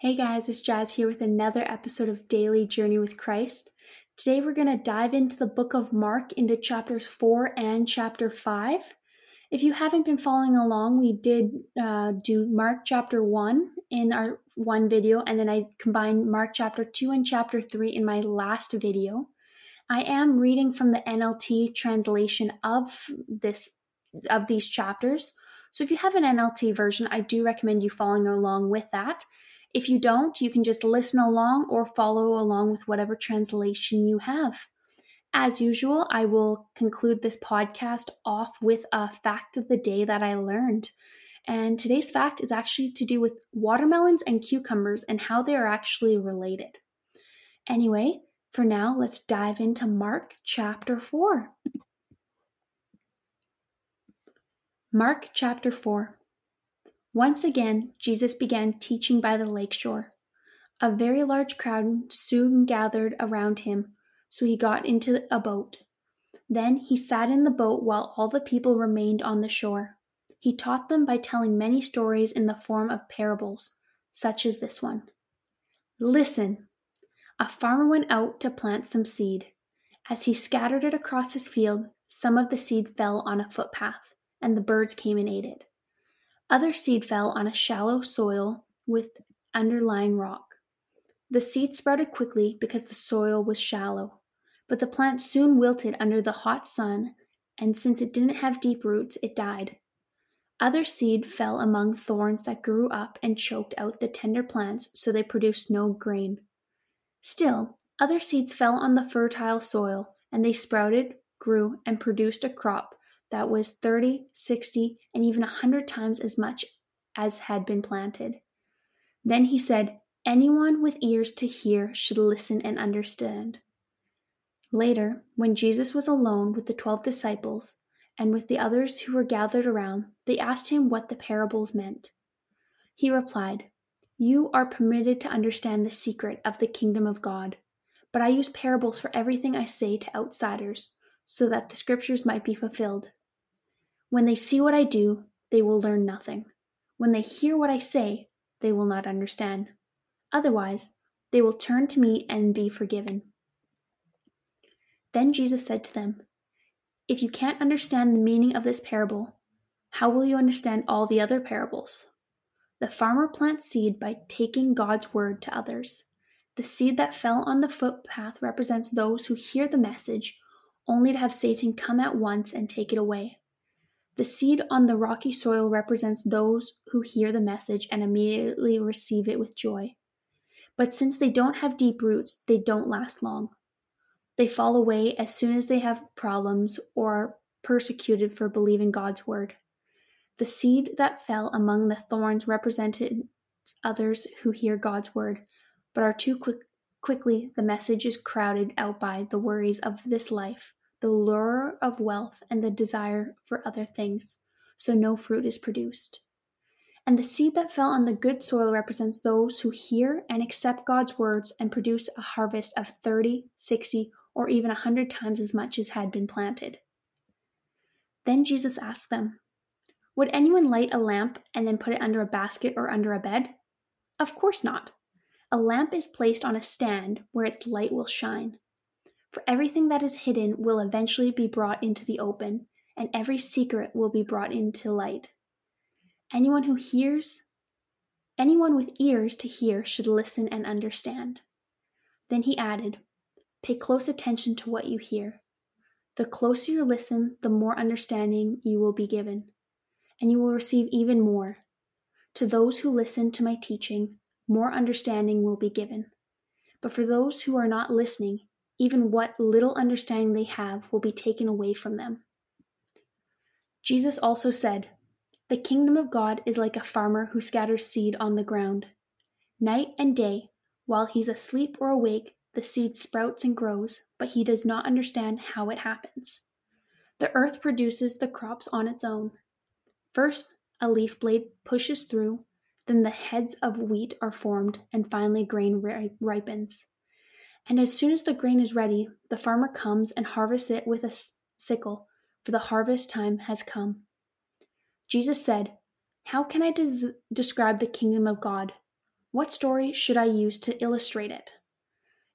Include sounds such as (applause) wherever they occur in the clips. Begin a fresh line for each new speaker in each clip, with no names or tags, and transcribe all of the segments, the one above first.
Hey guys, it's Jazz here with another episode of Daily Journey with Christ. Today we're going to dive into the book of Mark into chapters 4 and chapter 5. If you haven't been following along, we did uh, do Mark chapter 1 in our one video, and then I combined Mark chapter 2 and chapter 3 in my last video. I am reading from the NLT translation of this of these chapters. So if you have an NLT version, I do recommend you following along with that. If you don't, you can just listen along or follow along with whatever translation you have. As usual, I will conclude this podcast off with a fact of the day that I learned. And today's fact is actually to do with watermelons and cucumbers and how they are actually related. Anyway, for now, let's dive into Mark chapter 4. Mark chapter 4. Once again, Jesus began teaching by the lake shore. A very large crowd soon gathered around him, so he got into a boat. Then he sat in the boat while all the people remained on the shore. He taught them by telling many stories in the form of parables, such as this one. Listen! A farmer went out to plant some seed. As he scattered it across his field, some of the seed fell on a footpath, and the birds came and ate it. Other seed fell on a shallow soil with underlying rock. The seed sprouted quickly because the soil was shallow, but the plant soon wilted under the hot sun, and since it didn't have deep roots, it died. Other seed fell among thorns that grew up and choked out the tender plants so they produced no grain. Still, other seeds fell on the fertile soil, and they sprouted, grew, and produced a crop that was 30, 60, and even a 100 times as much as had been planted. Then he said, Anyone with ears to hear should listen and understand. Later, when Jesus was alone with the twelve disciples and with the others who were gathered around, they asked him what the parables meant. He replied, You are permitted to understand the secret of the kingdom of God, but I use parables for everything I say to outsiders, so that the scriptures might be fulfilled. When they see what I do, they will learn nothing. When they hear what I say, they will not understand. Otherwise, they will turn to me and be forgiven. Then Jesus said to them, If you can't understand the meaning of this parable, how will you understand all the other parables? The farmer plants seed by taking God's word to others. The seed that fell on the footpath represents those who hear the message, only to have Satan come at once and take it away. The seed on the rocky soil represents those who hear the message and immediately receive it with joy. But since they don't have deep roots, they don't last long. They fall away as soon as they have problems or are persecuted for believing God's word. The seed that fell among the thorns represented others who hear God's word, but are too quick, quickly the message is crowded out by the worries of this life the lure of wealth, and the desire for other things, so no fruit is produced. And the seed that fell on the good soil represents those who hear and accept God's words and produce a harvest of 30, 60, or even a 100 times as much as had been planted. Then Jesus asked them, Would anyone light a lamp and then put it under a basket or under a bed? Of course not. A lamp is placed on a stand where its light will shine. For everything that is hidden will eventually be brought into the open, and every secret will be brought into light. Anyone who hears, anyone with ears to hear should listen and understand. Then he added, Pay close attention to what you hear. The closer you listen, the more understanding you will be given, and you will receive even more. To those who listen to my teaching, more understanding will be given. But for those who are not listening, even what little understanding they have will be taken away from them. Jesus also said, The kingdom of God is like a farmer who scatters seed on the ground. Night and day, while he's asleep or awake, the seed sprouts and grows, but he does not understand how it happens. The earth produces the crops on its own. First, a leaf blade pushes through, then the heads of wheat are formed, and finally grain ripens. And as soon as the grain is ready, the farmer comes and harvests it with a sickle, for the harvest time has come. Jesus said, How can I des- describe the kingdom of God? What story should I use to illustrate it?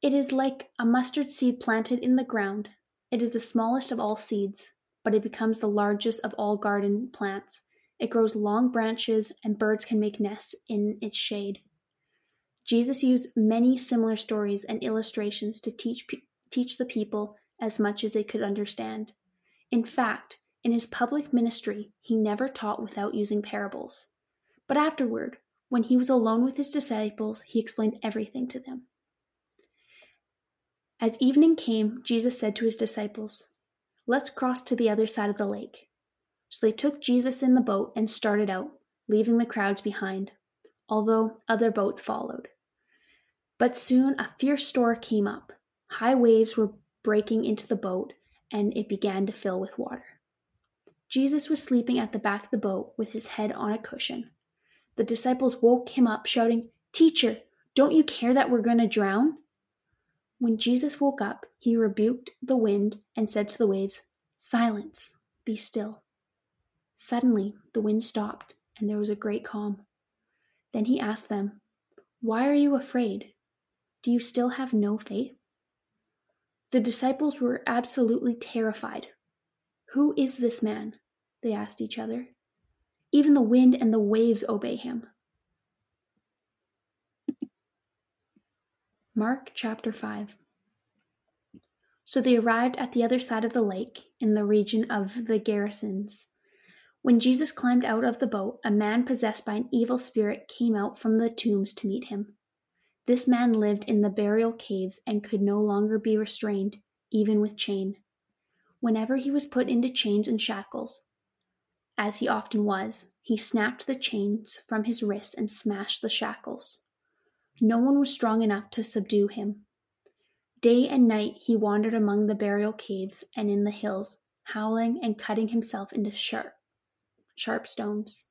It is like a mustard seed planted in the ground. It is the smallest of all seeds, but it becomes the largest of all garden plants. It grows long branches, and birds can make nests in its shade. Jesus used many similar stories and illustrations to teach, teach the people as much as they could understand. In fact, in his public ministry, he never taught without using parables. But afterward, when he was alone with his disciples, he explained everything to them. As evening came, Jesus said to his disciples, Let's cross to the other side of the lake. So they took Jesus in the boat and started out, leaving the crowds behind, although other boats followed. But soon a fierce storm came up. High waves were breaking into the boat, and it began to fill with water. Jesus was sleeping at the back of the boat with his head on a cushion. The disciples woke him up, shouting, Teacher, don't you care that we're going to drown? When Jesus woke up, he rebuked the wind and said to the waves, Silence, be still. Suddenly the wind stopped, and there was a great calm. Then he asked them, Why are you afraid? Do you still have no faith? The disciples were absolutely terrified. Who is this man? They asked each other. Even the wind and the waves obey him. (laughs) Mark chapter 5 So they arrived at the other side of the lake, in the region of the Gerasenes. When Jesus climbed out of the boat, a man possessed by an evil spirit came out from the tombs to meet him. This man lived in the burial caves and could no longer be restrained, even with chain. Whenever he was put into chains and shackles, as he often was, he snapped the chains from his wrists and smashed the shackles. No one was strong enough to subdue him. Day and night he wandered among the burial caves and in the hills, howling and cutting himself into sharp, sharp stones.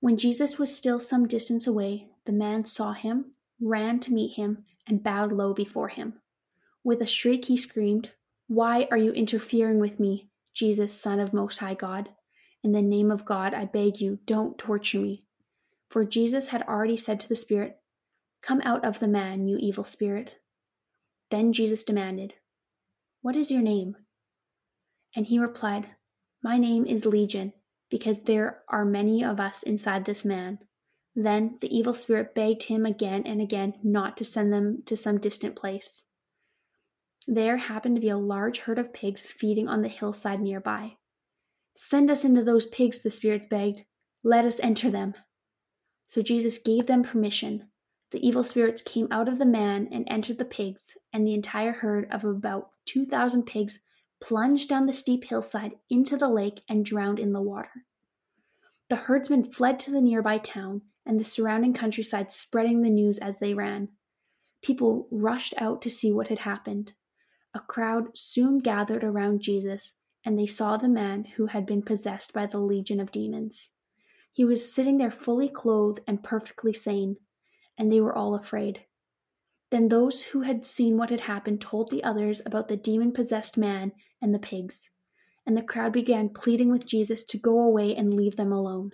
When Jesus was still some distance away, the man saw him, ran to meet him, and bowed low before him. With a shriek he screamed, Why are you interfering with me, Jesus, Son of Most High God? In the name of God, I beg you, don't torture me. For Jesus had already said to the Spirit, Come out of the man, you evil spirit. Then Jesus demanded, What is your name? And he replied, My name is Legion, because there are many of us inside this man. Then the evil spirit begged him again and again not to send them to some distant place. There happened to be a large herd of pigs feeding on the hillside nearby. Send us into those pigs, the spirits begged. Let us enter them. So Jesus gave them permission. The evil spirits came out of the man and entered the pigs, and the entire herd of about two thousand pigs plunged down the steep hillside into the lake and drowned in the water. The herdsmen fled to the nearby town and the surrounding countryside, spreading the news as they ran. People rushed out to see what had happened. A crowd soon gathered around Jesus, and they saw the man who had been possessed by the legion of demons. He was sitting there fully clothed and perfectly sane and they were all afraid. Then those who had seen what had happened told the others about the demon possessed man and the pigs, and the crowd began pleading with Jesus to go away and leave them alone.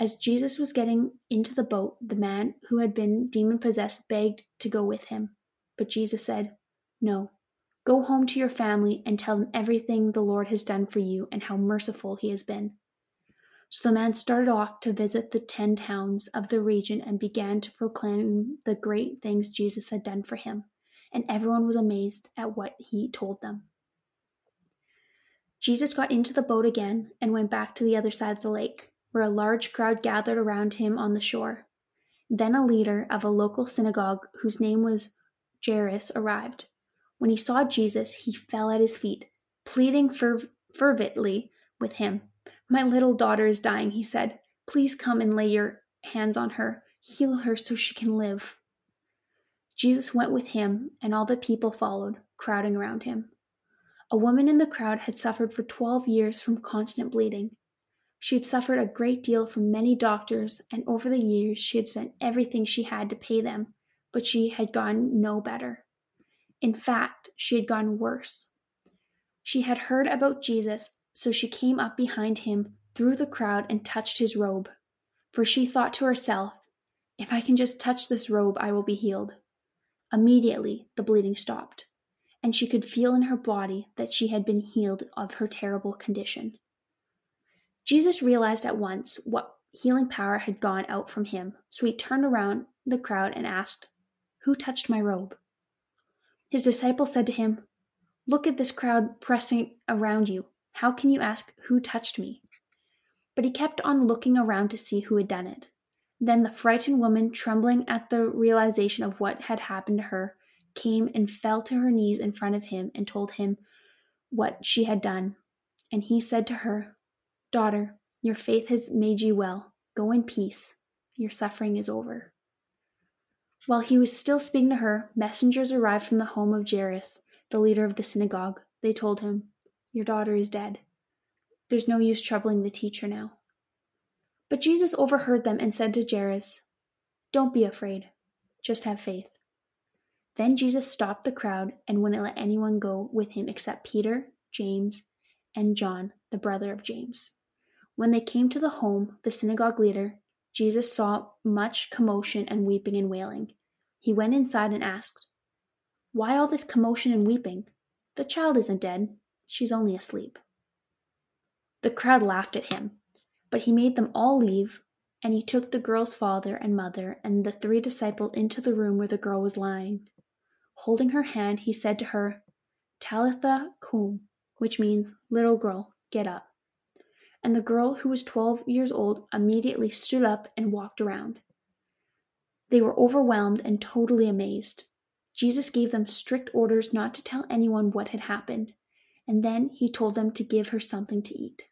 As Jesus was getting into the boat, the man who had been demon possessed begged to go with him. But Jesus said, No, go home to your family and tell them everything the Lord has done for you and how merciful he has been. So the man started off to visit the ten towns of the region and began to proclaim the great things Jesus had done for him, and everyone was amazed at what he told them. Jesus got into the boat again and went back to the other side of the lake, where a large crowd gathered around him on the shore. Then a leader of a local synagogue, whose name was Jairus, arrived. When he saw Jesus, he fell at his feet, pleading ferv- fervently with him. My little daughter is dying, he said. Please come and lay your hands on her. Heal her so she can live. Jesus went with him, and all the people followed, crowding around him. A woman in the crowd had suffered for twelve years from constant bleeding. She had suffered a great deal from many doctors, and over the years she had spent everything she had to pay them, but she had gotten no better. In fact, she had gotten worse. She had heard about Jesus so she came up behind him through the crowd and touched his robe. For she thought to herself, If I can just touch this robe, I will be healed. Immediately, the bleeding stopped, and she could feel in her body that she had been healed of her terrible condition. Jesus realized at once what healing power had gone out from him, so he turned around the crowd and asked, Who touched my robe? His disciples said to him, Look at this crowd pressing around you. How can you ask, Who touched me? But he kept on looking around to see who had done it. Then the frightened woman, trembling at the realization of what had happened to her, came and fell to her knees in front of him and told him what she had done. And he said to her, Daughter, your faith has made you well. Go in peace. Your suffering is over. While he was still speaking to her, messengers arrived from the home of Jairus, the leader of the synagogue. They told him, Your daughter is dead. There's no use troubling the teacher now. But Jesus overheard them and said to Jairus, Don't be afraid, just have faith. Then Jesus stopped the crowd and wouldn't let anyone go with him except Peter, James, and John, the brother of James. When they came to the home, the synagogue leader, Jesus saw much commotion and weeping and wailing. He went inside and asked, Why all this commotion and weeping? The child isn't dead, she's only asleep. The crowd laughed at him, but he made them all leave, and he took the girl's father and mother and the three disciples into the room where the girl was lying. Holding her hand, he said to her, Talitha cum, which means, Little girl, get up and the girl, who was twelve years old, immediately stood up and walked around. They were overwhelmed and totally amazed. Jesus gave them strict orders not to tell anyone what had happened, and then he told them to give her something to eat.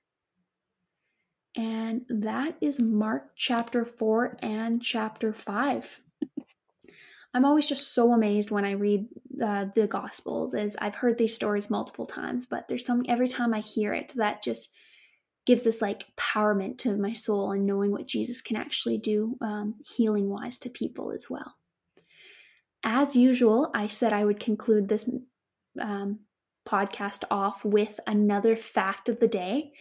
And that is Mark chapter 4 and chapter 5. (laughs) I'm always just so amazed when I read uh, the Gospels, as I've heard these stories multiple times, but there's something every time I hear it that just gives this like empowerment to my soul and knowing what Jesus can actually do um, healing wise to people as well. As usual, I said I would conclude this um, podcast off with another fact of the day.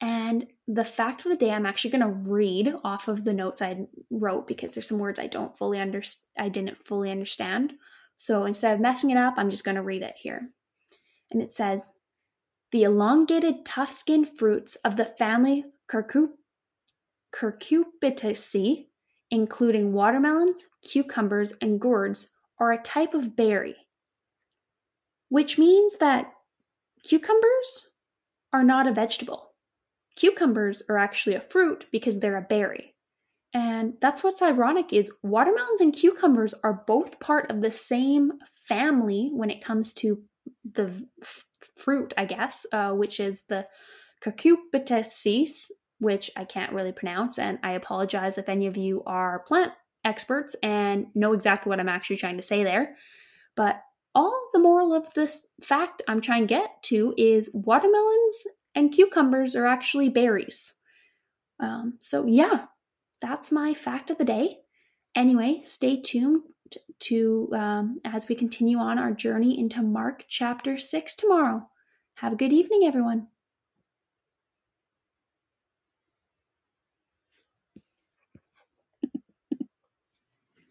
And the fact of the day, I'm actually going to read off of the notes I wrote because there's some words I don't fully understand. I didn't fully understand. So instead of messing it up, I'm just going to read it here. And it says, the elongated tough-skinned fruits of the family Cucurbitaceae, including watermelons, cucumbers, and gourds, are a type of berry, which means that cucumbers are not a vegetable. Cucumbers are actually a fruit because they're a berry. And that's what's ironic is watermelons and cucumbers are both part of the same family when it comes to the fruit, I guess, uh, which is the cucurbitaceae, which I can't really pronounce, and I apologize if any of you are plant experts and know exactly what I'm actually trying to say there. But all the moral of this fact I'm trying to get to is watermelons and cucumbers are actually berries. Um, so, yeah, that's my fact of the day. Anyway, stay tuned to um, as we continue on our journey into Mark chapter 6 tomorrow. Have a good evening, everyone.